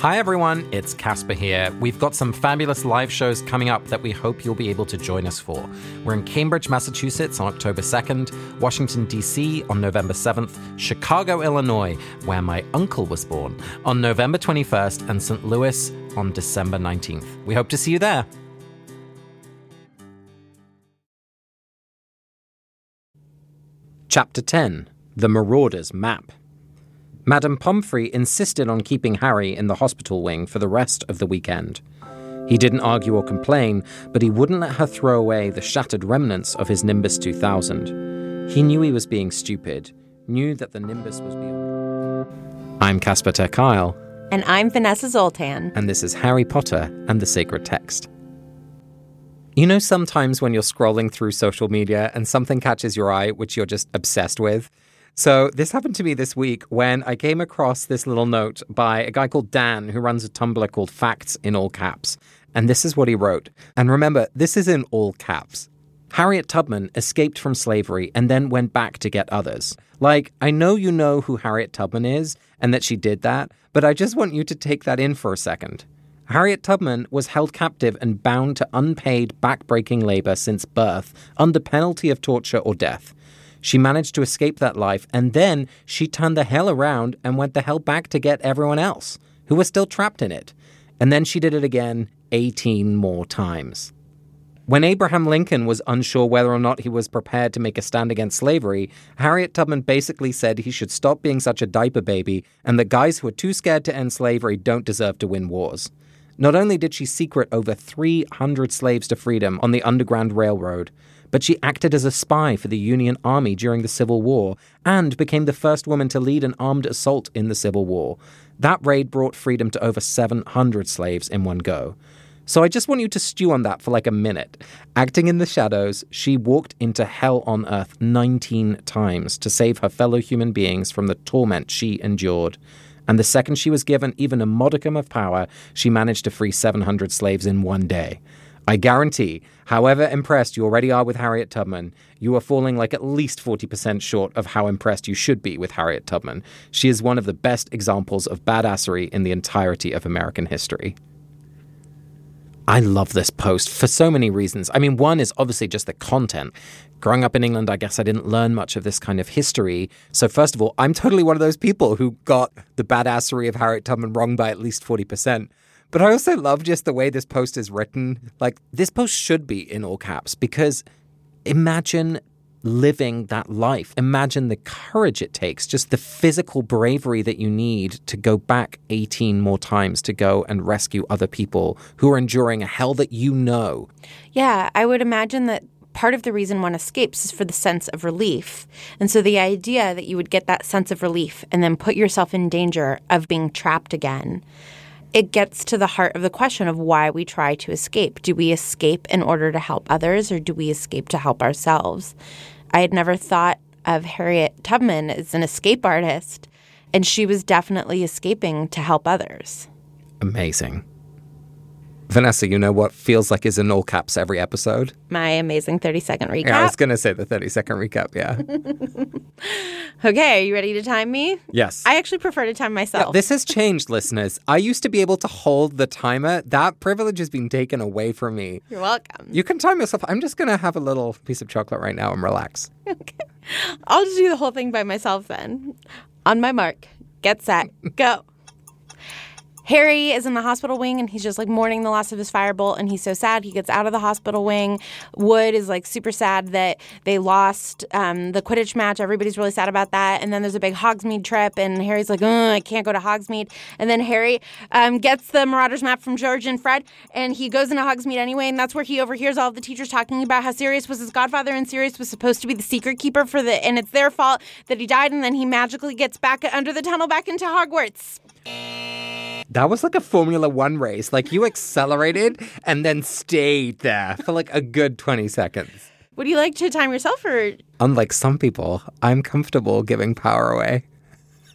Hi everyone, it's Casper here. We've got some fabulous live shows coming up that we hope you'll be able to join us for. We're in Cambridge, Massachusetts on October 2nd, Washington, D.C. on November 7th, Chicago, Illinois, where my uncle was born, on November 21st, and St. Louis on December 19th. We hope to see you there. Chapter 10 The Marauders Map. Madame Pomfrey insisted on keeping Harry in the hospital wing for the rest of the weekend. He didn't argue or complain, but he wouldn't let her throw away the shattered remnants of his Nimbus 2000. He knew he was being stupid, knew that the Nimbus was beyond. I'm Casper ter Kuile. And I'm Vanessa Zoltan. And this is Harry Potter and the Sacred Text. You know, sometimes when you're scrolling through social media and something catches your eye, which you're just obsessed with, so this happened to me this week when I came across this little note by a guy called Dan who runs a Tumblr called Facts in All Caps. And this is what he wrote. And remember, this is in all caps. Harriet Tubman escaped from slavery and then went back to get others. Like, I know you know who Harriet Tubman is and that she did that, but I just want you to take that in for a second. Harriet Tubman was held captive and bound to unpaid, backbreaking labor since birth, under penalty of torture or death. She managed to escape that life, and then she turned the hell around and went the hell back to get everyone else who was still trapped in it. And then she did it again 18 more times. When Abraham Lincoln was unsure whether or not he was prepared to make a stand against slavery, Harriet Tubman basically said he should stop being such a diaper baby and that guys who are too scared to end slavery don't deserve to win wars. Not only did she secret over 300 slaves to freedom on the Underground Railroad, but she acted as a spy for the Union Army during the Civil War and became the first woman to lead an armed assault in the Civil War. That raid brought freedom to over 700 slaves in one go. So I just want you to stew on that for like a minute. Acting in the shadows, she walked into hell on earth 19 times to save her fellow human beings from the torment she endured. And the second she was given even a modicum of power, she managed to free 700 slaves in one day. I guarantee, however impressed you already are with Harriet Tubman, you are falling like at least 40% short of how impressed you should be with Harriet Tubman. She is one of the best examples of badassery in the entirety of American history. I love this post for so many reasons. I mean, one is obviously just the content. Growing up in England, I guess I didn't learn much of this kind of history. So, first of all, I'm totally one of those people who got the badassery of Harriet Tubman wrong by at least 40%. But I also love just the way this post is written. Like, this post should be in all caps because imagine living that life. Imagine the courage it takes, just the physical bravery that you need to go back 18 more times to go and rescue other people who are enduring a hell that you know. Yeah, I would imagine that part of the reason one escapes is for the sense of relief. And so the idea that you would get that sense of relief and then put yourself in danger of being trapped again it gets to the heart of the question of why we try to escape. Do we escape in order to help others or do we escape to help ourselves? I had never thought of Harriet Tubman as an escape artist, and she was definitely escaping to help others. Amazing. Vanessa, you know what feels like is in all caps every episode? My amazing 30 second recap. Yeah, I was going to say the 30 second recap, yeah. okay, are you ready to time me? Yes. I actually prefer to time myself. Yeah, this has changed, listeners. I used to be able to hold the timer. That privilege has been taken away from me. You're welcome. You can time yourself. I'm just going to have a little piece of chocolate right now and relax. okay. I'll just do the whole thing by myself then. On my mark, get set, go. Harry is in the hospital wing and he's just like mourning the loss of his firebolt and he's so sad. He gets out of the hospital wing. Wood is like super sad that they lost um, the Quidditch match. Everybody's really sad about that. And then there's a big Hogsmeade trip and Harry's like, I can't go to Hogsmeade. And then Harry um, gets the Marauders map from George and Fred and he goes into Hogsmeade anyway. And that's where he overhears all the teachers talking about how Sirius was his godfather and Sirius was supposed to be the secret keeper for the, and it's their fault that he died. And then he magically gets back under the tunnel back into Hogwarts. That was like a Formula One race. Like you accelerated and then stayed there for like a good 20 seconds. Would you like to time yourself or? Unlike some people, I'm comfortable giving power away.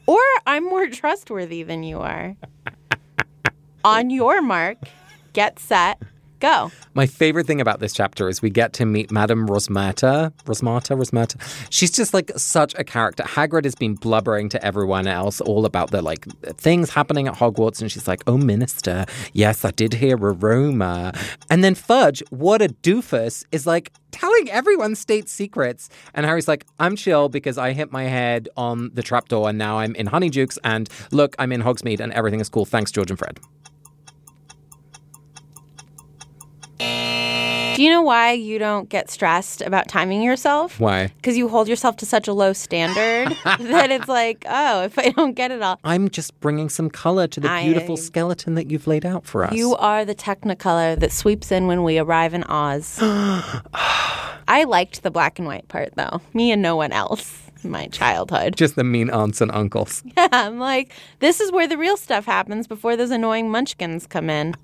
Or I'm more trustworthy than you are. On your mark, get set, Go. My favorite thing about this chapter is we get to meet Madame Rosmerta. Rosmerta, Rosmerta. She's just like such a character. Hagrid has been blubbering to everyone else all about the like things happening at Hogwarts, and she's like, "Oh, Minister, yes, I did hear a rumor." And then Fudge, what a doofus, is like telling everyone state secrets. And Harry's like, I'm chill because I hit my head on the trapdoor and now I'm in Honeydukes and look, I'm in Hogsmeade and everything is cool. Thanks, George and Fred. Do you know why you don't get stressed about timing yourself? Why? Because you hold yourself to such a low standard that it's like, oh, if I don't get it all. I'm just bringing some color to the I- beautiful skeleton that you've laid out for us. You are the Technicolor that sweeps in when we arrive in Oz. I liked the black and white part, though. Me and no one else in my childhood. just the mean aunts and uncles. Yeah, I'm like, this is where the real stuff happens before those annoying munchkins come in.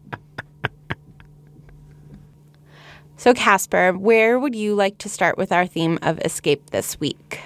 So, Casper, where would you like to start with our theme of escape this week?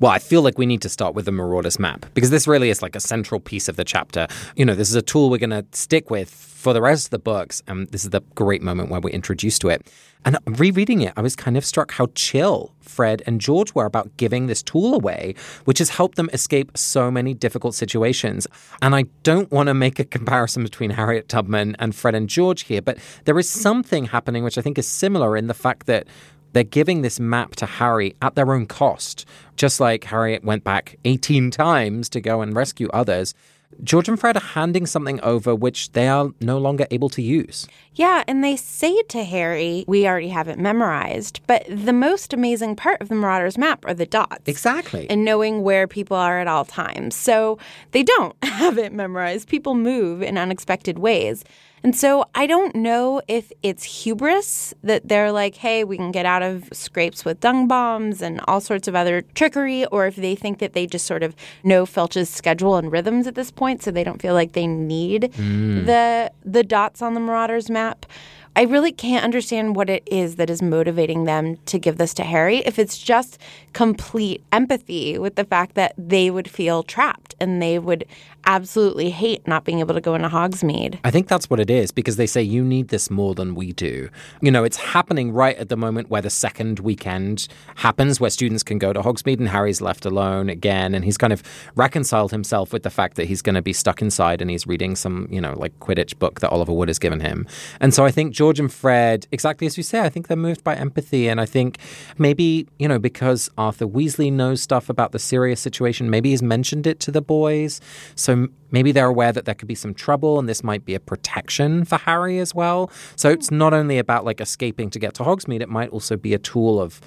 Well, I feel like we need to start with the Marauders map because this really is like a central piece of the chapter. You know, this is a tool we're going to stick with for the rest of the books. And this is the great moment where we're introduced to it. And rereading it, I was kind of struck how chill Fred and George were about giving this tool away, which has helped them escape so many difficult situations. And I don't want to make a comparison between Harriet Tubman and Fred and George here, but there is something happening which I think is similar in the fact that they're giving this map to Harry at their own cost. Just like Harriet went back 18 times to go and rescue others, George and Fred are handing something over which they are no longer able to use. Yeah, and they say to Harry, we already have it memorized. But the most amazing part of the Marauders map are the dots. Exactly. And knowing where people are at all times. So they don't have it memorized. People move in unexpected ways. And so I don't know if it's hubris that they're like, hey, we can get out of scrapes with dung bombs and all sorts of other trickery, or if they think that they just sort of know Filch's schedule and rhythms at this point, so they don't feel like they need mm. the the dots on the Marauders map. I really can't understand what it is that is motivating them to give this to Harry if it's just complete empathy with the fact that they would feel trapped and they would absolutely hate not being able to go into Hogsmeade. I think that's what it is because they say you need this more than we do. You know, it's happening right at the moment where the second weekend happens, where students can go to Hogsmeade and Harry's left alone again. And he's kind of reconciled himself with the fact that he's going to be stuck inside and he's reading some, you know, like Quidditch book that Oliver Wood has given him. And so I think George and Fred, exactly as you say, I think they're moved by empathy. And I think maybe, you know, because Arthur Weasley knows stuff about the Sirius situation, maybe he's mentioned it to the boys. So maybe they're aware that there could be some trouble and this might be a protection for Harry as well. So it's hmm. not only about like escaping to get to Hogsmeade, it might also be a tool of,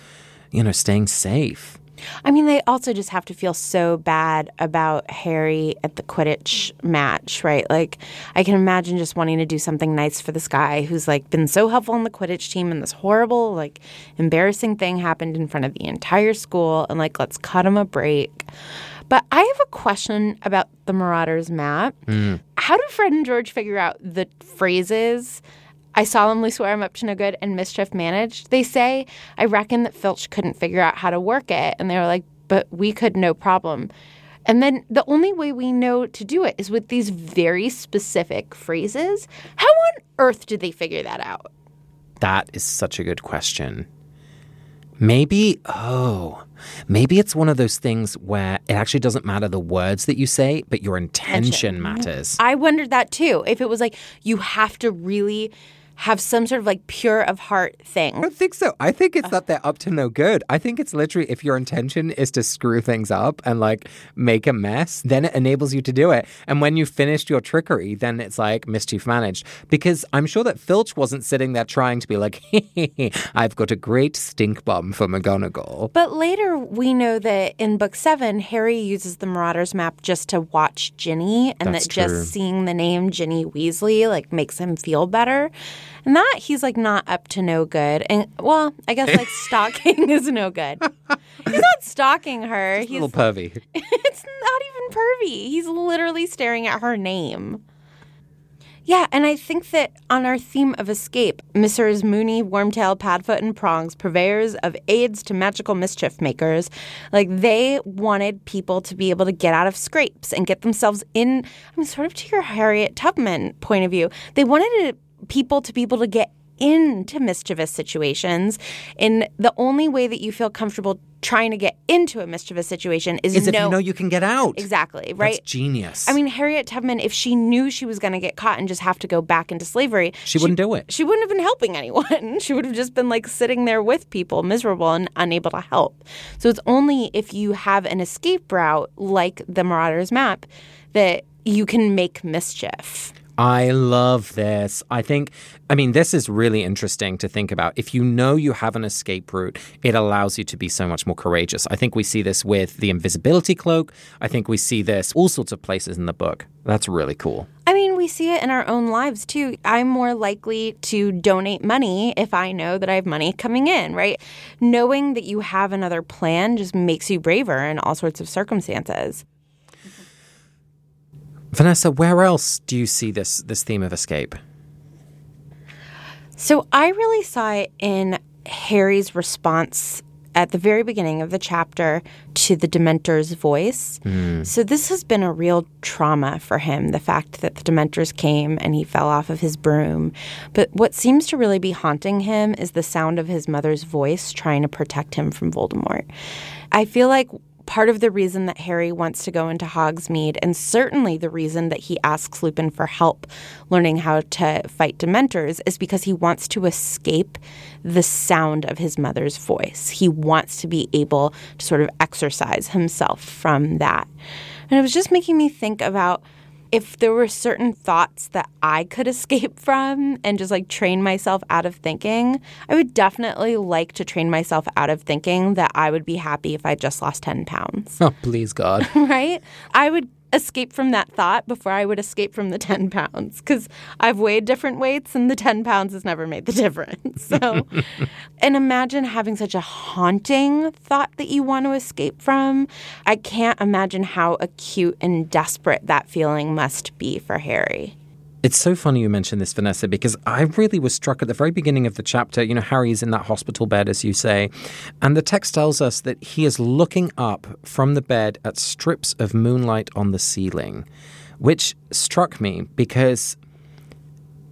you know, staying safe. I mean, they also just have to feel so bad about Harry at the Quidditch match, right? Like, I can imagine just wanting to do something nice for this guy who's like been so helpful on the Quidditch team, and this horrible, like, embarrassing thing happened in front of the entire school, and like, let's cut him a break. But I have a question about the Marauders map. Mm. How do Fred and George figure out the phrases? I solemnly swear I'm up to no good and mischief managed. They say, I reckon that Filch couldn't figure out how to work it. And they were like, but we could no problem. And then the only way we know to do it is with these very specific phrases. How on earth did they figure that out? That is such a good question. Maybe, oh, maybe it's one of those things where it actually doesn't matter the words that you say, but your intention matters. I wondered that too. If it was like you have to really have some sort of like pure of heart thing. I don't think so. I think it's uh. that they're up to no good. I think it's literally if your intention is to screw things up and like make a mess, then it enables you to do it. And when you've finished your trickery, then it's like mischief managed. Because I'm sure that Filch wasn't sitting there trying to be like, I've got a great stink bomb for McGonagall. But later we know that in book seven, Harry uses the Marauders map just to watch Ginny, and That's that just seeing the name Ginny Weasley like makes him feel better. And that he's like not up to no good. And well, I guess like stalking is no good. He's not stalking her. A He's little pervy. it's not even pervy. He's literally staring at her name. Yeah, and I think that on our theme of escape, Messrs. Moony, Wormtail, Padfoot, and Prongs, purveyors of aids to magical mischief makers, like they wanted people to be able to get out of scrapes and get themselves in. I mean, sort of to your Harriet Tubman point of view, they wanted it, people to be able to get into mischievous situations. And the only way that you feel comfortable trying to get into a mischievous situation is, Is if know you know you can get out. exactly right. That's genius. I mean, Harriet Tubman, if she knew she was going to get caught and just have to go back into slavery, She wouldn't do it. She wouldn't have been helping anyone. She would have just been like sitting there with people, miserable and unable to help. So it's only if you have an escape route like the Marauders map that you can make mischief. I love this. I think, I mean, this is really interesting to think about. If you know you have an escape route, it allows you to be so much more courageous. I think we see this with the invisibility cloak. I think we see this all sorts of places in the book. That's really cool. I mean, we see it in our own lives too. I'm more likely to donate money if I know that I have money coming in, right? Knowing that you have another plan just makes you braver in all sorts of circumstances. Vanessa, where else do you see this this theme of escape? So I really saw it in Harry's response at the very beginning of the chapter to the Dementor's voice. Hmm. So this has been a real trauma for him, the fact that the Dementors came and he fell off of his broom. But what seems to really be haunting him is the sound of his mother's voice trying to protect him from Voldemort. I feel like part of the reason that Harry wants to go into Hogsmeade, and certainly the reason that he asks Lupin for help learning how to fight Dementors, is because he wants to escape the sound of his mother's voice. He wants to be able to sort of exercise himself from that. And it was just making me think about if there were certain thoughts that I could escape from and just like train myself out of thinking, I would definitely like to train myself out of thinking that I would be happy if I just lost 10 pounds, Oh, please, God. right? I would escape from that thought before I would escape from the 10 pounds because I've weighed different weights and the 10 pounds has never made the difference. So, and imagine having such a haunting thought that you want to escape from. I can't imagine how acute and desperate that feeling must be for Harry. It's so funny you mentioned this, Vanessa, because I really was struck at the very beginning of the chapter. You know, Harry's in that hospital bed, as you say, and the text tells us that he is looking up from the bed at strips of moonlight on the ceiling, which struck me because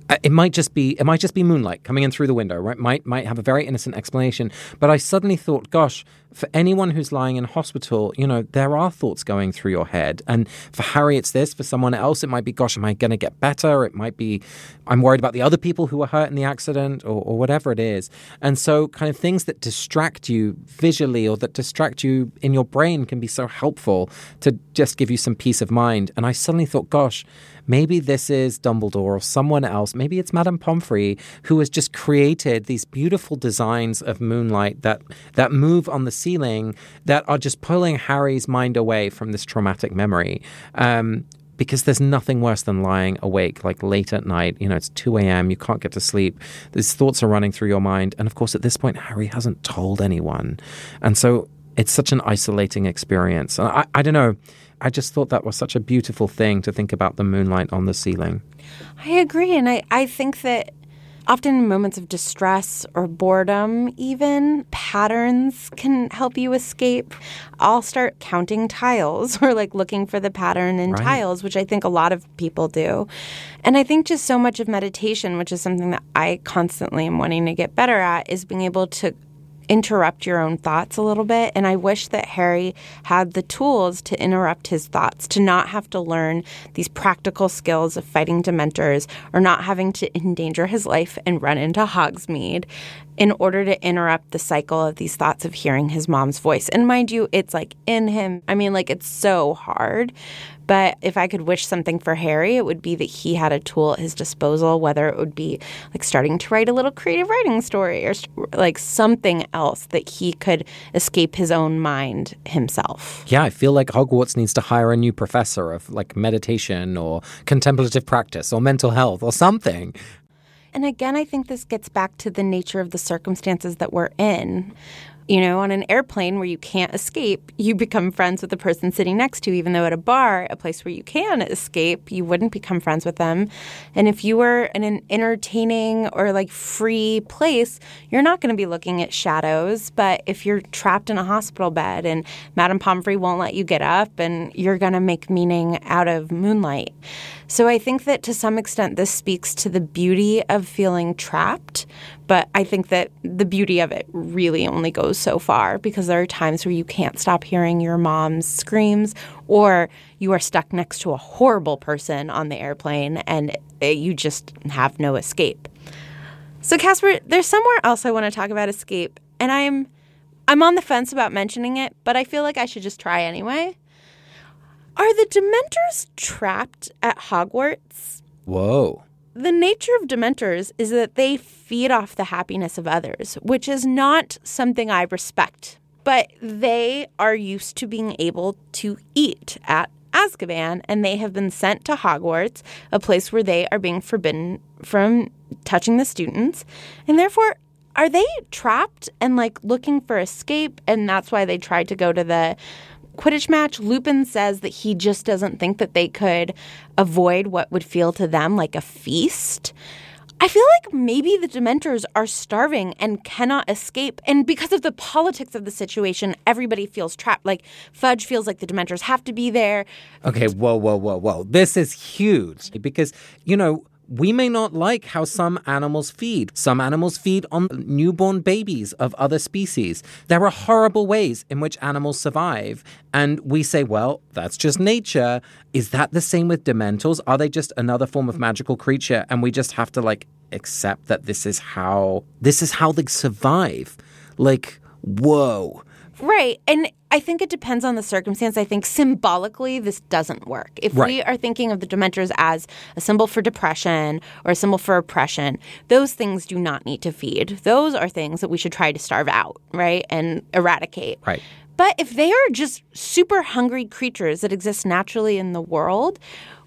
uh, it might just be it might just be moonlight coming in through the window right might might have a very innocent explanation but i suddenly thought gosh for anyone who's lying in hospital you know there are thoughts going through your head. And for harry it's this. For someone else it might be gosh am i going to get better? It might be i'm worried about the other people who were hurt in the accident or, or whatever it is. And so kind of things that distract you visually or that distract you in your brain can be so helpful to just give you some peace of mind. And i suddenly thought gosh maybe this is Dumbledore or someone else. Maybe it's Madame Pomfrey who has just created these beautiful designs of moonlight that that move on the ceiling that are just pulling Harry's mind away from this traumatic memory. Um, because there's nothing worse than lying awake like late at night. You know, it's 2 a.m., you can't get to sleep. These thoughts are running through your mind. And of course, at this point, Harry hasn't told anyone. And so it's such an isolating experience. And I, I don't know. I just thought that was such a beautiful thing to think about the moonlight on the ceiling. I agree. And I, I think that often in moments of distress or boredom, even patterns can help you escape. I'll start counting tiles or like looking for the pattern in Right. tiles, which I think a lot of people do. And I think just so much of meditation, which is something that I constantly am wanting to get better at, is being able to interrupt your own thoughts a little bit. And I wish that Harry had the tools to interrupt his thoughts, to not have to learn these practical skills of fighting Dementors or not having to endanger his life and run into Hogsmeade in order to interrupt the cycle of these thoughts of hearing his mom's voice. And mind you, it's like in him. I mean, like it's so hard. But if I could wish something for Harry, it would be that he had a tool at his disposal, whether it would be like starting to write a little creative writing story or like something else that he could escape his own mind himself. Yeah, I feel like Hogwarts needs to hire a new professor of like meditation or contemplative practice or mental health or something. And again, I think this gets back to the nature of the circumstances that we're in. You know, on an airplane where you can't escape, you become friends with the person sitting next to you, even though at a bar, a place where you can escape, you wouldn't become friends with them. And if you were in an entertaining or like free place, you're not going to be looking at shadows. But if you're trapped in a hospital bed and Madame Pomfrey won't let you get up, and you're going to make meaning out of moonlight. So I think that to some extent this speaks to the beauty of feeling trapped, but I think that the beauty of it really only goes so far because there are times where you can't stop hearing your mom's screams or you are stuck next to a horrible person on the airplane and uh, you just have no escape. So Casper, there's somewhere else I want to talk about escape, and I'm I'm on the fence about mentioning it, but I feel like I should just try anyway. Are the Dementors trapped at Hogwarts? Whoa. The nature of Dementors is that they feed off the happiness of others, which is not something I respect. But they are used to being able to eat at Azkaban, and they have been sent to Hogwarts, a place where they are being forbidden from touching the students. And therefore, are they trapped and like looking for escape? And that's why they tried to go to the Quidditch match. Lupin says that he just doesn't think that they could avoid what would feel to them like a feast. I feel like maybe the Dementors are starving and cannot escape. And because of the politics of the situation, everybody feels trapped. Like Fudge feels like the Dementors have to be there. Okay, whoa, whoa, whoa, whoa. This is huge because, you know, we may not like how some animals feed. Some animals feed on newborn babies of other species. There are horrible ways in which animals survive. And we say, well, that's just nature. Is that the same with dementors? Are they just another form of magical creature? And we just have to like accept that this is how this is how they survive. Like, whoa. Right. And I think it depends on the circumstance. I think symbolically, this doesn't work. If Right. we are thinking of the Dementors as a symbol for depression or a symbol for oppression, those things do not need to feed. Those are things that we should try to starve out, right? And eradicate. Right. But if they are just super hungry creatures that exist naturally in the world,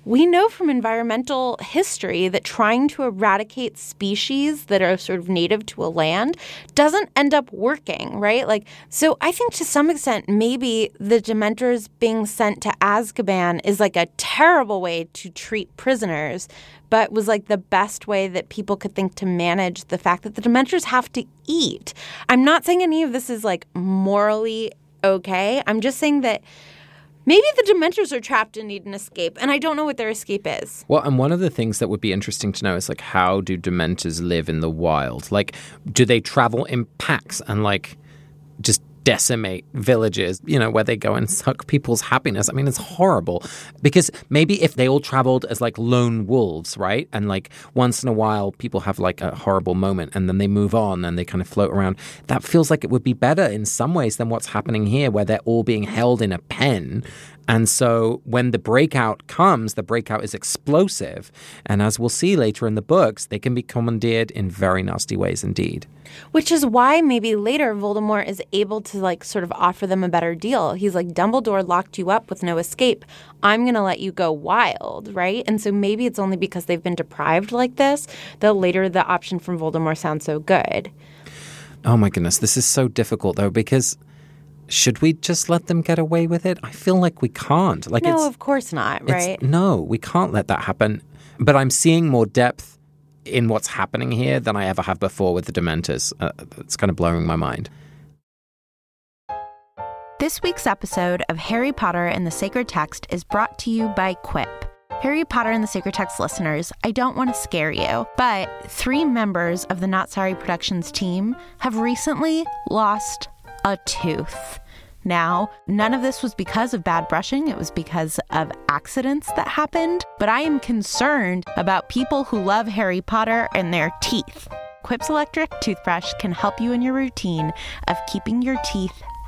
we know from environmental history that trying to eradicate species that are sort of native to a land doesn't end up working, right? Like, so I think to some extent, maybe the Dementors being sent to Azkaban is like a terrible way to treat prisoners, but was like the best way that people could think to manage the fact that the Dementors have to eat. I'm not saying any of this is like morally okay. I'm just saying that maybe the Dementors are trapped and need an escape, and I don't know what their escape is. Well, and one of the things that would be interesting to know is like how do dementors live in the wild? Like do they travel in packs and like just decimate villages, you know, where they go and suck people's happiness? I mean, it's horrible. Because maybe if they all traveled as like lone wolves, right? And like once in a while people have like a horrible moment and then they move on and they kind of float around. That feels like it would be better in some ways than what's happening here where they're all being held in a pen and so when the breakout comes, the breakout is explosive. And as we'll see later in the books, they can be commandeered in very nasty ways indeed. Which is why maybe later Voldemort is able to like sort of offer them a better deal. He's like, Dumbledore locked you up with no escape. I'm going to let you go wild, right? And so maybe it's only because they've been deprived like this that later the option from Voldemort sounds so good. Oh my goodness, this is so difficult though, because should we just let them get away with it? I feel like we can't. Like No, it's, of course not, it's- right? no, we can't let that happen. But I'm seeing more depth in what's happening here than I ever have before with the Dementors. Uh, it's kind of blowing my mind. This week's episode of Harry Potter and the Sacred Text is brought to you by Quip. Harry Potter and the Sacred Text listeners, I don't want to scare you, but three members of the Not Sorry Productions team have recently lost a tooth. Now, none of this was because of bad brushing, it was because of accidents that happened, but I am concerned about people who love Harry Potter and their teeth. Quip's electric toothbrush can help you in your routine of keeping your teeth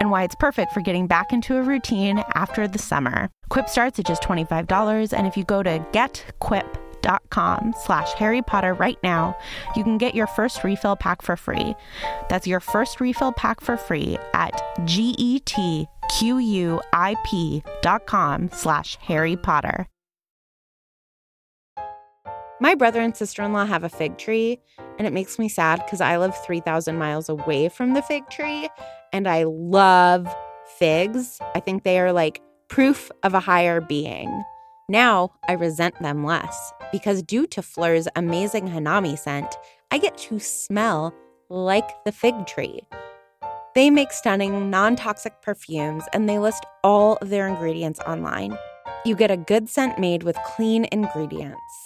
and why it's perfect for getting back into a routine after the summer. Quip starts at just $25, and if you go to getquip.com slash Harry Potter right now, you can get your first refill pack for free. That's your first refill pack for free at G-E-T Q-U-I-P dot com slash Harry Potter. My brother and sister in law have a fig tree, and it makes me sad because I live 3,000 miles away from the fig tree, and I love figs. I think they are like proof of a higher being. Now I resent them less because due to Phlur's amazing Hanami scent, I get to smell like the fig tree. They make stunning, non toxic perfumes and they list all of their ingredients online. You get a good scent made with clean ingredients.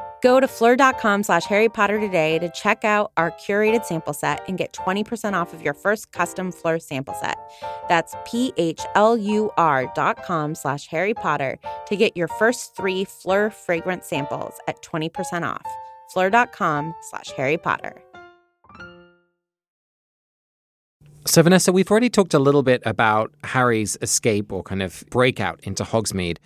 Go to phlur.com slash Harry Potter today to check out our curated sample set and get 20% off of your first custom Phlur sample set. That's P-H-L-U-R dot com slash Harry Potter to get your first three Phlur fragrance samples at 20% off. Phlur.com slash Harry Potter. So, Vanessa, we've already talked a little bit about Harry's escape or kind of breakout into Hogsmeade.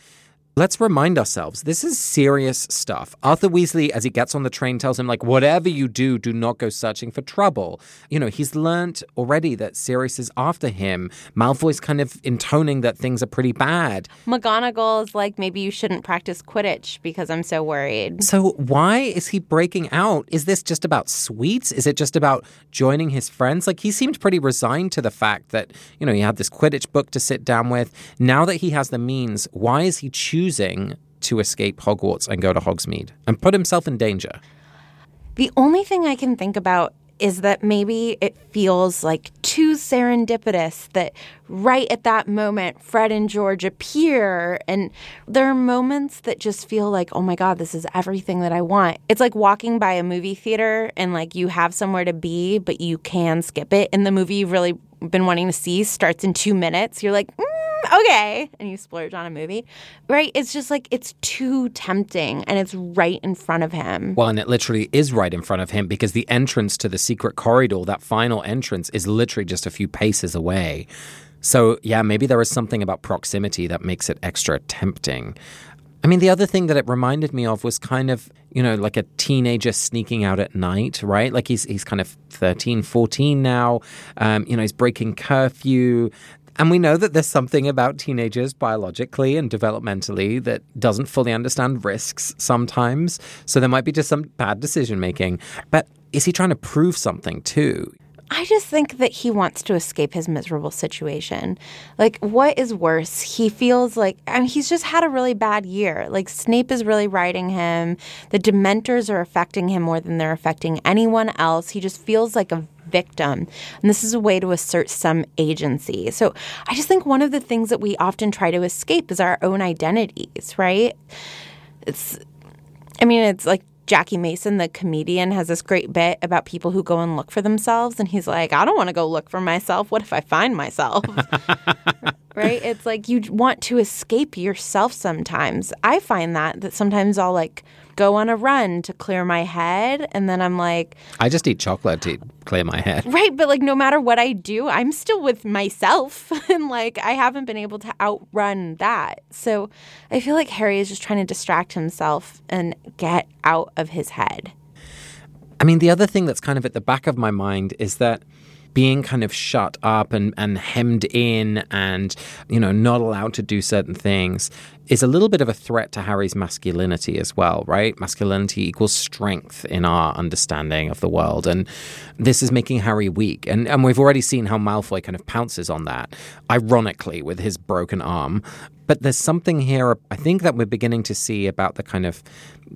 Let's remind ourselves this is serious stuff. Arthur Weasley, as he gets on the train, tells him, like, whatever you do, do not go searching for trouble. You know, he's learnt already that Sirius is after him. Malfoy's kind of intoning that things are pretty bad. McGonagall is like, maybe you shouldn't practice Quidditch because I'm so worried. So, why is he breaking out? Is this just about sweets? Is it just about joining his friends? Like, he seemed pretty resigned to the fact that, you know, he had this Quidditch book to sit down with. Now that he has the means, why is he choosing? To escape Hogwarts and go to Hogsmeade and put himself in danger. The only thing I can think about is that maybe it feels like too serendipitous that right at that moment Fred and George appear and there are moments that just feel like oh my god this is everything that I want. It's like walking by a movie theater and like you have somewhere to be but you can skip it and the movie you've really been wanting to see starts in 2 minutes. You're like mm, okay and you splurge on a movie right it's just like it's too tempting and it's right in front of him Well, and it literally is right in front of him because the entrance to the secret corridor, that final entrance, is literally just a few paces away. So, yeah, maybe there is something about proximity that makes it extra tempting. I mean, the other thing that it reminded me of was kind of, you know, like a teenager sneaking out at night, right? Like he's he's kind of 13, 14 now. Um, you know, he's breaking curfew. And we know that there's something about teenagers biologically and developmentally that doesn't fully understand risks sometimes. So there might be just some bad decision making. But is he trying to prove something too? I just think that he wants to escape his miserable situation. Like, what is worse? He feels like, I mean, he's just had a really bad year. Like, Snape is really riding him. The Dementors are affecting him more than they're affecting anyone else. He just feels like a victim. And this is a way to assert some agency. So I just think one of the things that we often try to escape is our own identities, right? It's, I mean, it's like Jackie Mason, the comedian, has this great bit about people who go and look for themselves. And he's like, I don't want to go look for myself. What if I find myself? right? It's like you want to escape yourself sometimes. I find that, that sometimes I'll like go on a run to clear my head. And then I'm like, I just eat chocolate to clear my head. right. But like, no matter what I do, I'm still with myself. and like, I haven't been able to outrun that. So I feel like Harry is just trying to distract himself and get out of his head. I mean, the other thing that's kind of at the back of my mind is that being kind of shut up and, and hemmed in and, you know, not allowed to do certain things is a little bit of a threat to Harry's masculinity as well, right? Masculinity equals strength in our understanding of the world. And this is making Harry weak. And, and we've already seen how Malfoy kind of pounces on that, ironically, with his broken arm. But there's something here, I think, that we're beginning to see about the kind of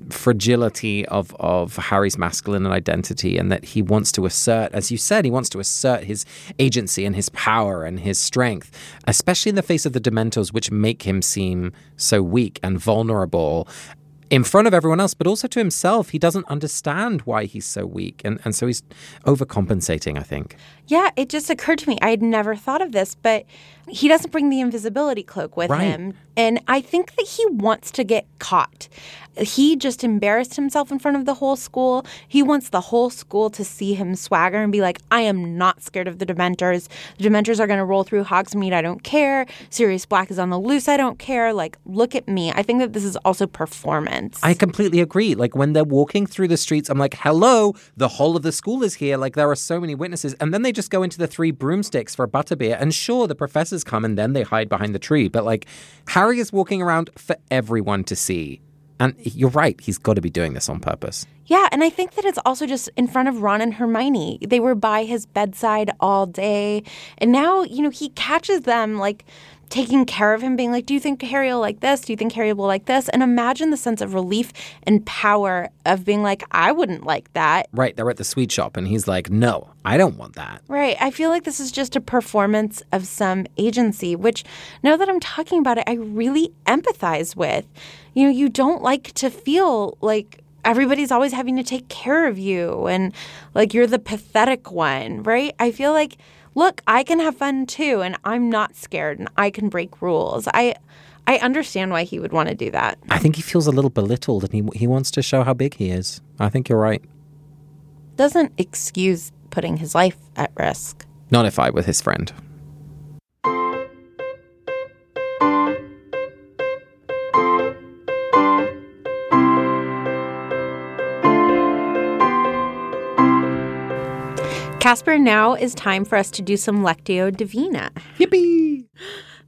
fragility of, of Harry's masculine identity and that he wants to assert, as you said, he wants to assert his agency and his power and his strength, especially in the face of the Dementors, which make him seem so weak and vulnerable in front of everyone else, but also to himself. He doesn't understand why he's so weak. And, and so he's overcompensating, I think. Yeah, it just occurred to me. I had never thought of this, but he doesn't bring the invisibility cloak with Right. him. And I think that he wants to get caught. He just embarrassed himself in front of the whole school. He wants the whole school to see him swagger and be like, I am not scared of the Dementors. The Dementors are going to roll through Hogsmeade. I don't care. Sirius Black is on the loose. I don't care. Like, look at me. I think that this is also performance. I completely agree. Like when they're walking through the streets, I'm like, hello, the whole of the school is here. Like there are so many witnesses. And then they just go into the three broomsticks for a butterbeer. And sure, the professors come and then they hide behind the tree. But like Harry is walking around for everyone to see. And you're right, he's got to be doing this on purpose. Yeah, and I think that it's also just in front of Ron and Hermione. They were by his bedside all day. And now, you know, he catches them like taking care of him, being like, Do you think Harry will like this? Do you think Harry will like this? And imagine the sense of relief and power of being like, I wouldn't like that. Right, they're at the sweet shop and he's like, no, I don't want that. Right. I feel like this is just a performance of some agency, which now that I'm talking about it, I really empathize with. You know, you don't like to feel like everybody's always having to take care of you and like you're the pathetic one, right? I feel like, look, I can have fun too and I'm not scared and I can break rules. I I understand why he would want to do that. I think he feels a little belittled and he, he wants to show how big he is. I think you're right. Doesn't excuse putting his life at risk. Not if I were his friend. Casper, now is time for us to do some Lectio Divina. Yippee!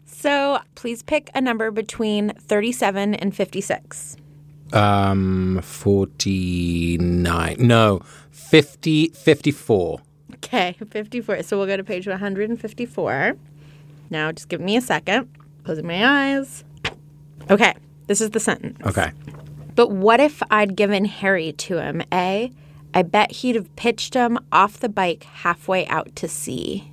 So please pick a number between 37 and 56. Um, 49. No, 50, 54. Okay, 54. So we'll go to page 154. Now just give me a second. Closing my eyes. Okay, this is the sentence. Okay. But what if I'd given Harry to him, eh? I bet he'd have pitched him off the bike halfway out to sea.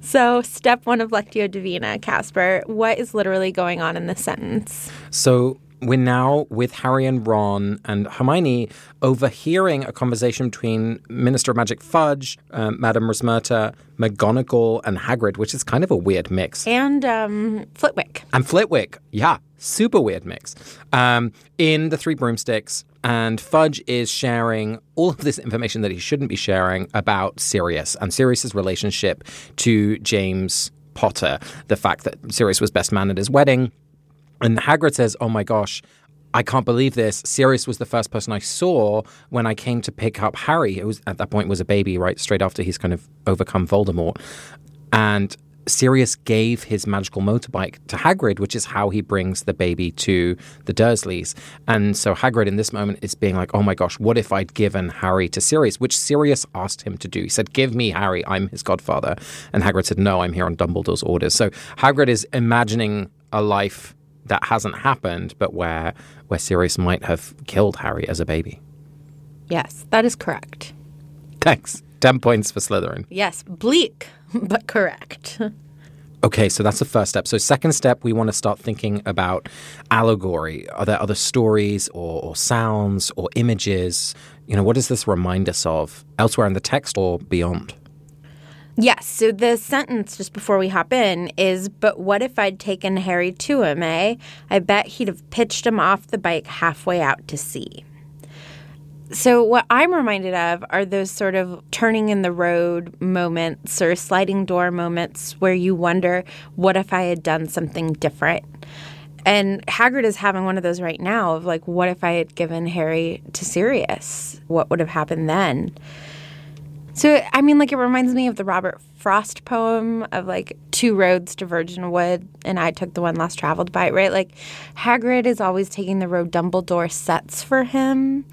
So, step one of Lectio Divina, Casper, what is literally going on in this sentence? So we're now with Harry and Ron and Hermione overhearing a conversation between Minister of Magic Fudge, um, Madame Rosmerta, McGonagall, and Hagrid, which is kind of a weird mix. And um, Flitwick. And Flitwick, yeah, super weird mix. Um, in the Three Broomsticks, and Fudge is sharing all of this information that he shouldn't be sharing about Sirius and Sirius's relationship to James Potter. The fact that Sirius was best man at his wedding. And Hagrid says, Oh my gosh, I can't believe this. Sirius was the first person I saw when I came to pick up Harry. who was at that point was a baby, right? Straight after he's kind of overcome Voldemort. And Sirius gave his magical motorbike to Hagrid, which is how he brings the baby to the Dursleys. And so Hagrid in this moment is being like, oh my gosh, what if I'd given Harry to Sirius, which Sirius asked him to do. He said, give me Harry, I'm his godfather. And Hagrid said, no, I'm here on Dumbledore's orders. So Hagrid is imagining a life that hasn't happened, but where, where Sirius might have killed Harry as a baby. Yes, that is correct. Thanks. 10 points for Slytherin. Yes, bleak, but correct. Okay, so that's the first step. So, second step, we want to start thinking about allegory. Are there other stories or, or sounds or images? You know, what does this remind us of elsewhere in the text or beyond? Yes, so the sentence just before we hop in is But what if I'd taken Harry to him, eh? I bet he'd have pitched him off the bike halfway out to sea. So, what I'm reminded of are those sort of turning in the road moments or sliding door moments where you wonder, what if I had done something different? And Hagrid is having one of those right now of like, what if I had given Harry to Sirius? What would have happened then? So, I mean, like, it reminds me of the Robert Frost poem of like, two roads diverge in wood, and I took the one less traveled by, right? Like, Hagrid is always taking the road Dumbledore sets for him.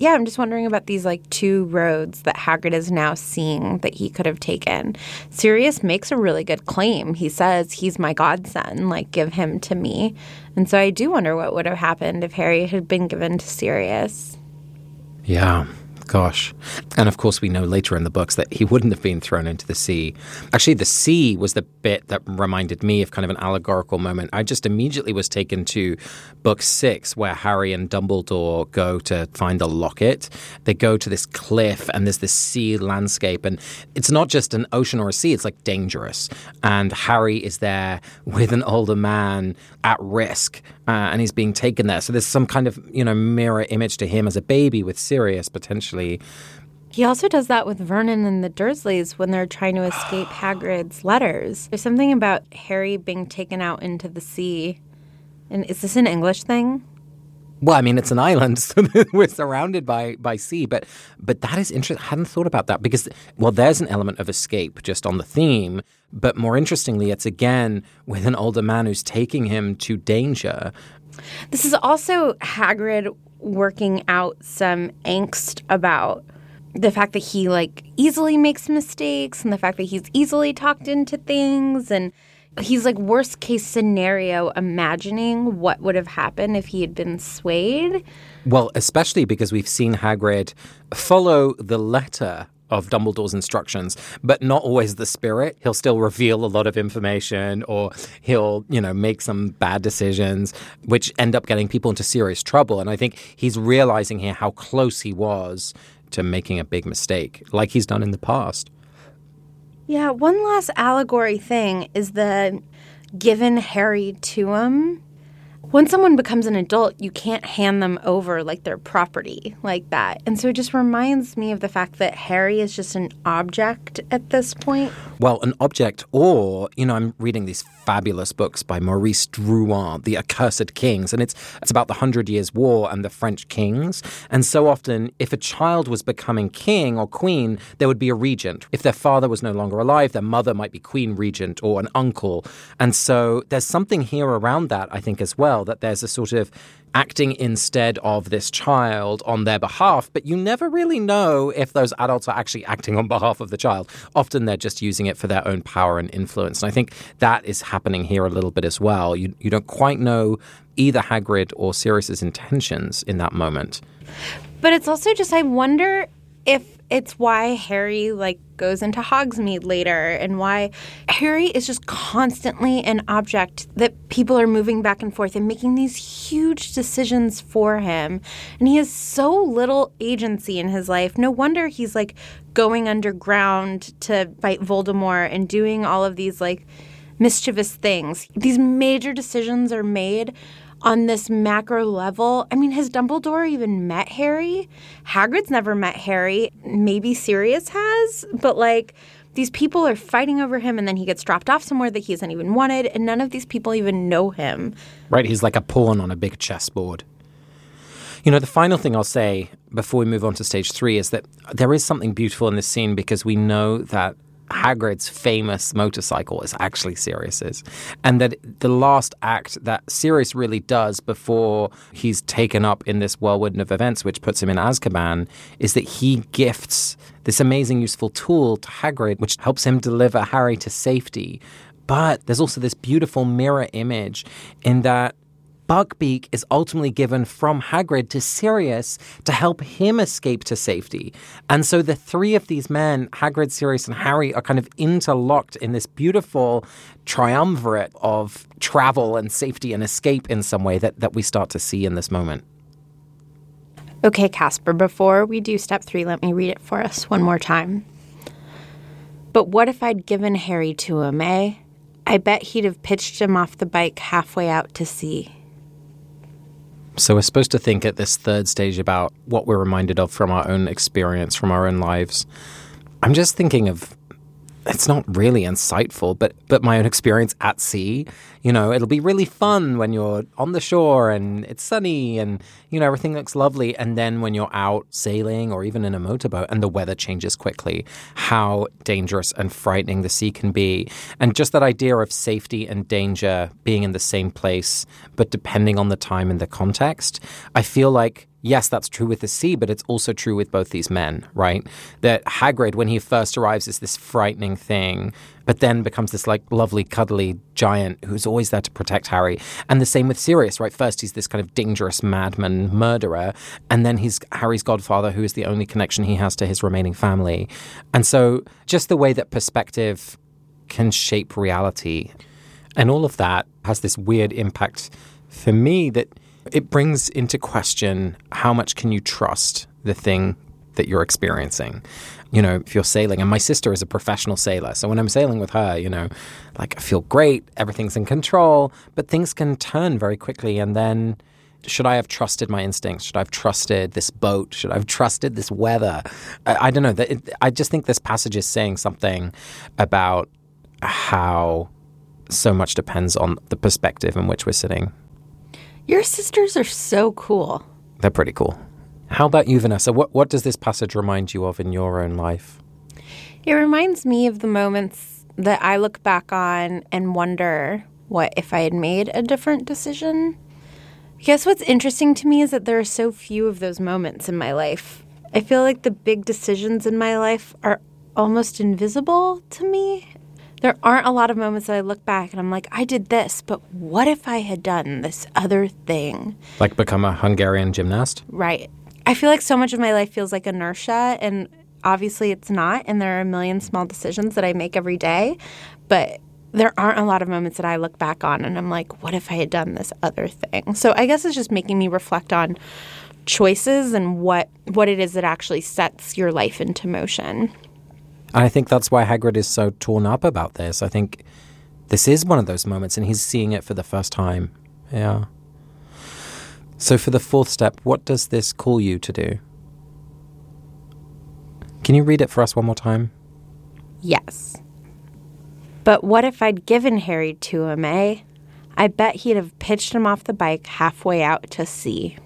Yeah, I'm just wondering about these like two roads that Hagrid is now seeing that he could have taken. Sirius makes a really good claim. He says he's my godson, like give him to me. And so I do wonder what would have happened if Harry had been given to Sirius. Yeah. Gosh. And of course, we know later in the books that he wouldn't have been thrown into the sea. Actually, the sea was the bit that reminded me of kind of an allegorical moment. I just immediately was taken to book six, where Harry and Dumbledore go to find the locket. They go to this cliff, and there's this sea landscape. And it's not just an ocean or a sea, it's like dangerous. And Harry is there with an older man at risk, uh, and he's being taken there. So there's some kind of, you know, mirror image to him as a baby with Sirius potentially he also does that with Vernon and the Dursleys when they're trying to escape Hagrid's letters. There's something about Harry being taken out into the sea. And is this an English thing? Well, I mean, it's an island, so we're surrounded by by sea. But but that is interesting. I hadn't thought about that because well, there's an element of escape just on the theme. But more interestingly, it's again with an older man who's taking him to danger. This is also Hagrid working out some angst about the fact that he like easily makes mistakes and the fact that he's easily talked into things and he's like worst case scenario imagining what would have happened if he had been swayed. Well, especially because we've seen Hagrid follow the letter of Dumbledore's instructions, but not always the spirit. He'll still reveal a lot of information or he'll, you know, make some bad decisions, which end up getting people into serious trouble. And I think he's realizing here how close he was to making a big mistake, like he's done in the past. Yeah, one last allegory thing is the given Harry to him when someone becomes an adult, you can't hand them over like their property like that. And so it just reminds me of the fact that Harry is just an object at this point. Well, an object, or, you know, I'm reading these fabulous books by Maurice Druon, The Accursed Kings, and it's, it's about the Hundred Years' War and the French kings. And so often, if a child was becoming king or queen, there would be a regent. If their father was no longer alive, their mother might be queen regent or an uncle. And so there's something here around that, I think, as well well, that there's a sort of acting instead of this child on their behalf, but you never really know if those adults are actually acting on behalf of the child. Often they're just using it for their own power and influence. And I think that is happening here a little bit as well. You, you don't quite know either Hagrid or Sirius's intentions in that moment. But it's also just, I wonder if it's why Harry like goes into Hogsmeade later and why Harry is just constantly an object that people are moving back and forth and making these huge decisions for him. And he has so little agency in his life. No wonder he's like going underground to fight Voldemort and doing all of these like mischievous things. These major decisions are made on this macro level. I mean, has Dumbledore even met Harry? Hagrid's never met Harry. Maybe Sirius has, but like these people are fighting over him and then he gets dropped off somewhere that he hasn't even wanted and none of these people even know him. Right, he's like a pawn on a big chessboard. You know, the final thing I'll say before we move on to stage three is that there is something beautiful in this scene because we know that Hagrid's famous motorcycle is actually Sirius's. And that the last act that Sirius really does before he's taken up in this whirlwind of events, which puts him in Azkaban, is that he gifts this amazing, useful tool to Hagrid, which helps him deliver Harry to safety. But there's also this beautiful mirror image in that Buckbeak is ultimately given from Hagrid to Sirius to help him escape to safety. And so the three of these men, Hagrid, Sirius, and Harry, are kind of interlocked in this beautiful triumvirate of travel and safety and escape in some way that, that we start to see in this moment. Okay, Casper, before we do step three, let me read it for us one more time. But what if I'd given Harry to him, eh? I bet he'd have pitched him off the bike halfway out to sea. So we're supposed to think at this third stage about what we're reminded of from our own experience, from our own lives. I'm just thinking of it's not really insightful, but but my own experience at sea. You know, it'll be really fun when you're on the shore and it's sunny and you know everything looks lovely, and then when you're out sailing or even in a motorboat and the weather changes quickly, how dangerous and frightening the sea can be, and just that idea of safety and danger being in the same place, but depending on the time and the context. I feel like yes, that's true with the sea, but it's also true with both these men, right? That Hagrid, when he first arrives, is this frightening thing, but then becomes this like lovely, cuddly giant who's always there to protect Harry. And the same with Sirius, right? First, he's this kind of dangerous madman murderer, and then he's Harry's godfather, who is the only connection he has to his remaining family. And so, just the way that perspective can shape reality and all of that has this weird impact for me that it brings into question how much can you trust the thing that you're experiencing. You know, if you're sailing, and my sister is a professional sailor. So when I'm sailing with her, you know, like I feel great, everything's in control, but things can turn very quickly. And then should I have trusted my instincts? Should I have trusted this boat? Should I have trusted this weather? I, I don't know. I just think this passage is saying something about how so much depends on the perspective in which we're sitting. Your sisters are so cool. They're pretty cool. How about you, Vanessa? What, what does this passage remind you of in your own life? It reminds me of the moments that I look back on and wonder what if I had made a different decision. I guess what's interesting to me is that there are so few of those moments in my life. I feel like the big decisions in my life are almost invisible to me there aren't a lot of moments that I look back and I'm like, I did this, but what if I had done this other thing? Like become a Hungarian gymnast? Right. I feel like so much of my life feels like inertia, and obviously it's not. And there are a million small decisions that I make every day, but there aren't a lot of moments that I look back on and I'm like, what if I had done this other thing? So I guess it's just making me reflect on choices and what what it is that actually sets your life into motion. And I think that's why Hagrid is so torn up about this. I think this is one of those moments, and he's seeing it for the first time. Yeah. So, for the fourth step, what does this call you to do? Can you read it for us one more time? Yes. But what if I'd given Harry to him, eh? I bet he'd have pitched him off the bike halfway out to sea.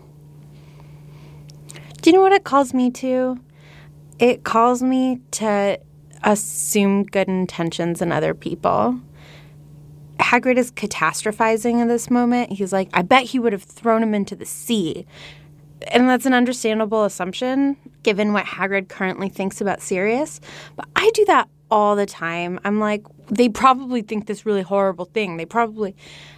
Do you know what it calls me to? It calls me to assume good intentions in other people. Hagrid is catastrophizing in this moment. He's like, I bet he would have thrown him into the sea. And that's an understandable assumption given what Hagrid currently thinks about Sirius. But I do that all the time. I'm like, they probably think this really horrible thing. They probably.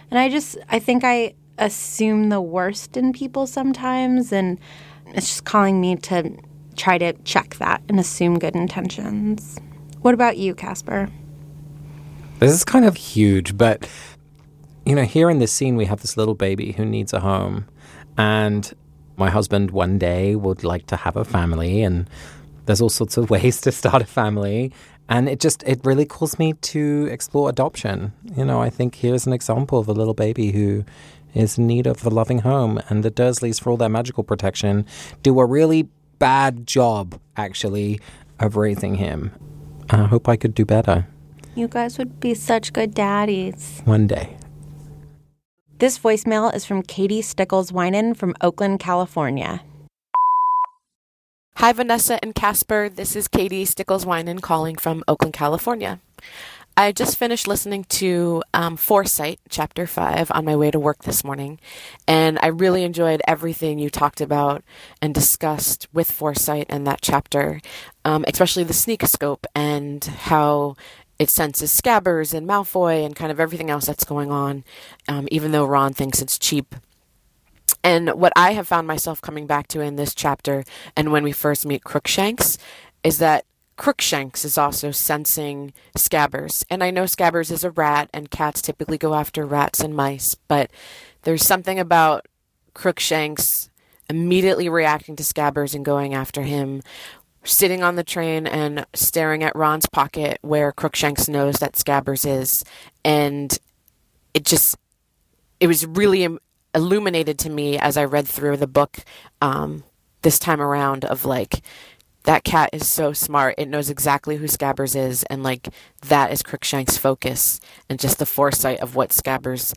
And I just, I think I assume the worst in people sometimes. And it's just calling me to try to check that and assume good intentions. What about you, Casper? This is kind of huge, but you know, here in this scene, we have this little baby who needs a home, and my husband one day would like to have a family, and there's all sorts of ways to start a family. And it just, it really calls me to explore adoption. You know, I think here's an example of a little baby who is in need of a loving home. And the Dursleys, for all their magical protection, do a really bad job, actually, of raising him. I hope I could do better. You guys would be such good daddies. One day. This voicemail is from Katie Stickles Wynen from Oakland, California. Hi, Vanessa and Casper. This is Katie Stickles Wynen calling from Oakland, California. I just finished listening to um, Foresight, Chapter 5, on my way to work this morning, and I really enjoyed everything you talked about and discussed with Foresight and that chapter, um, especially the sneakoscope and how it senses Scabbers and Malfoy and kind of everything else that's going on, um, even though Ron thinks it's cheap. And what I have found myself coming back to in this chapter, and when we first meet Crookshanks, is that Crookshanks is also sensing Scabbers. And I know Scabbers is a rat, and cats typically go after rats and mice, but there's something about Crookshanks immediately reacting to Scabbers and going after him, sitting on the train and staring at Ron's pocket where Crookshanks knows that Scabbers is. And it just, it was really illuminated to me as I read through the book um, this time around of like, that cat is so smart. It knows exactly who Scabbers is, and like that is Crookshank's focus, and just the foresight of what Scabbers,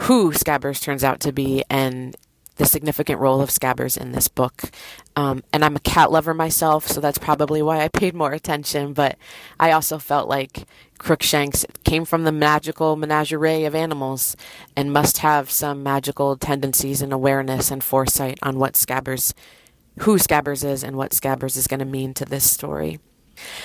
who Scabbers turns out to be, and the significant role of Scabbers in this book. Um, and I'm a cat lover myself, so that's probably why I paid more attention. But I also felt like Crookshanks came from the magical menagerie of animals and must have some magical tendencies and awareness and foresight on what Scabbers, who Scabbers is, and what Scabbers is going to mean to this story.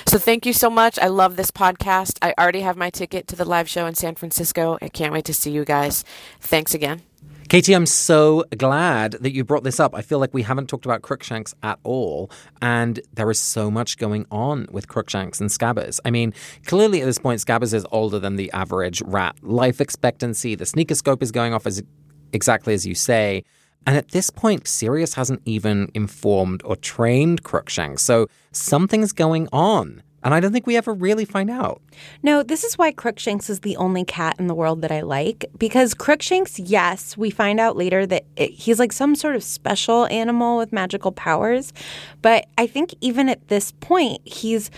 So thank you so much. I love this podcast. I already have my ticket to the live show in San Francisco. I can't wait to see you guys. Thanks again. Katie, I'm so glad that you brought this up. I feel like we haven't talked about Crookshanks at all, and there is so much going on with Crookshanks and Scabbers. I mean, clearly at this point, Scabbers is older than the average rat. Life expectancy, the sneakoscope is going off as exactly as you say. And at this point, Sirius hasn't even informed or trained Crookshanks, so something's going on. And I don't think we ever really find out. No, this is why Crookshanks is the only cat in the world that I like. Because Crookshanks, yes, we find out later that it, he's like some sort of special animal with magical powers. But I think even at this point, he's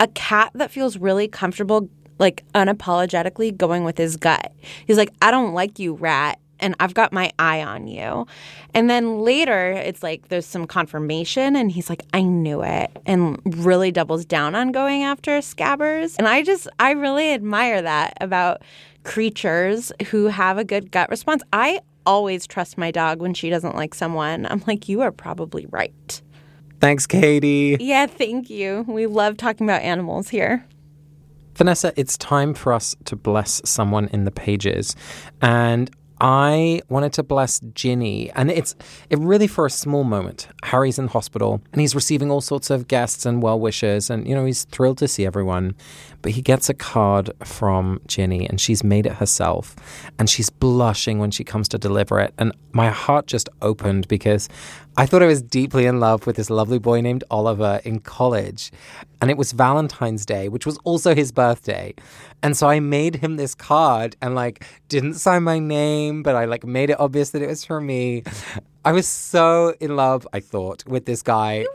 a cat that feels really comfortable, like unapologetically going with his gut. He's like, I don't like you, rat and I've got my eye on you. And then later, it's like there's some confirmation, and he's like, I knew it, and really doubles down on going after scabbers. And I just, I really admire that about creatures who have a good gut response. I always trust my dog when she doesn't like someone. I'm like, you are probably right. Thanks, Katie. Yeah, thank you. We love talking about animals here. Vanessa, it's time for us to bless someone in the pages. And I wanted to bless Ginny, and it's it really for a small moment. Harry's in hospital, and he's receiving all sorts of guests and well wishers, and you know he's thrilled to see everyone. But he gets a card from Ginny, and she's made it herself, and she's blushing when she comes to deliver it, and my heart just opened because I thought I was deeply in love with this lovely boy named Oliver in college. And it was Valentine's Day, which was also his birthday. And so I made him this card and like didn't sign my name, but I like made it obvious that it was for me. I was so in love, I thought, with this guy.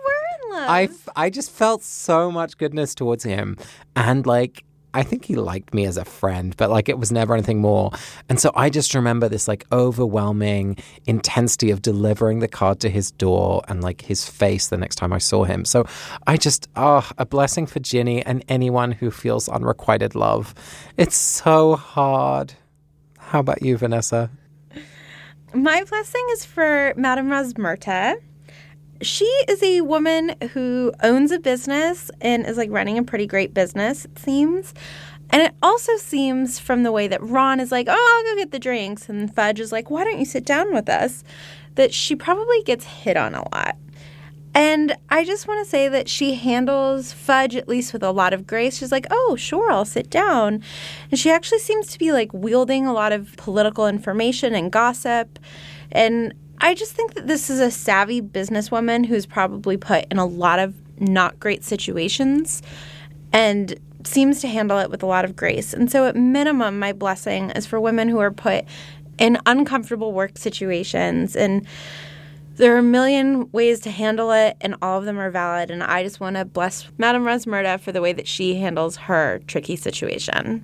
In love. I, I just felt so much goodness towards him. And like, I think he liked me as a friend, but like it was never anything more. And so I just remember this like overwhelming intensity of delivering the card to his door and like his face the next time I saw him. So I just, oh, a blessing for Ginny and anyone who feels unrequited love. It's so hard. How about you, Vanessa? My blessing is for Madame Rosmerta she is a woman who owns a business and is like running a pretty great business, it seems. And it also seems from the way that Ron is like, oh, I'll go get the drinks. And Fudge is like, why don't you sit down with us? That she probably gets hit on a lot. And I just want to say that she handles Fudge at least with a lot of grace. She's like, oh, sure, I'll sit down. And she actually seems to be like wielding a lot of political information and gossip. And I just think that this is a savvy businesswoman who's probably put in a lot of not great situations and seems to handle it with a lot of grace. And so, at minimum, my blessing is for women who are put in uncomfortable work situations. And there are a million ways to handle it, and all of them are valid. And I just want to bless Madame Rosmerta for the way that she handles her tricky situation.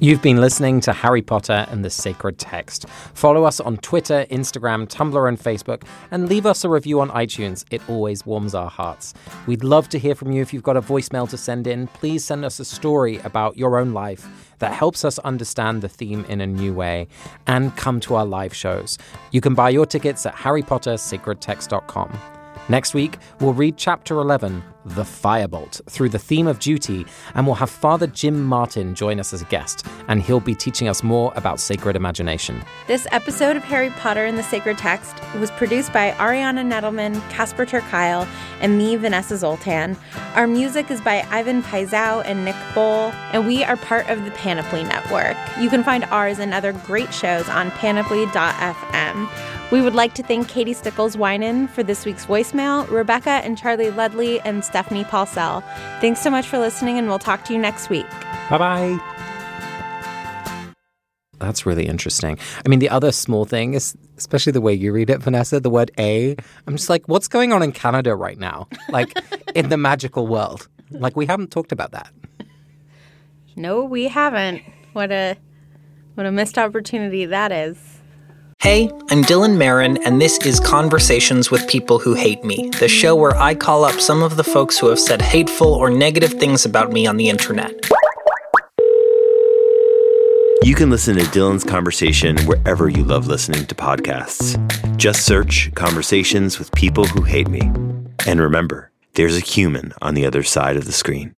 You've been listening to Harry Potter and the Sacred Text. Follow us on Twitter, Instagram, Tumblr, and Facebook, and leave us a review on iTunes. It always warms our hearts. We'd love to hear from you if you've got a voicemail to send in. Please send us a story about your own life that helps us understand the theme in a new way and come to our live shows. You can buy your tickets at harrypottersacredtext.com. Next week, we'll read Chapter 11, The Firebolt, through the theme of duty, and we'll have Father Jim Martin join us as a guest, and he'll be teaching us more about sacred imagination. This episode of Harry Potter and the Sacred Text was produced by Ariana Nedelman, Casper ter Kuile, and me, Vanessa Zoltan. Our music is by Ivan Paisau and Nick Bowl, and we are part of the Panoply Network. You can find ours and other great shows on panoply.fm. We would like to thank Katie Stickles Wynen for this week's voicemail, Rebecca and Charlie Ledley, and Stephanie Paulsell. Thanks so much for listening, and we'll talk to you next week. Bye bye. That's really interesting. I mean, the other small thing is, especially the way you read it, Vanessa, the word A. I'm just like, what's going on in Canada right now? Like, in the magical world. Like, we haven't talked about that. No, we haven't. What a what a missed opportunity that is. Hey, I'm Dylan Marron, and this is Conversations with People Who Hate Me, the show where I call up some of the folks who have said hateful or negative things about me on the internet. You can listen to Dylan's conversation wherever you love listening to podcasts. Just search Conversations with People Who Hate Me. And remember, there's a human on the other side of the screen.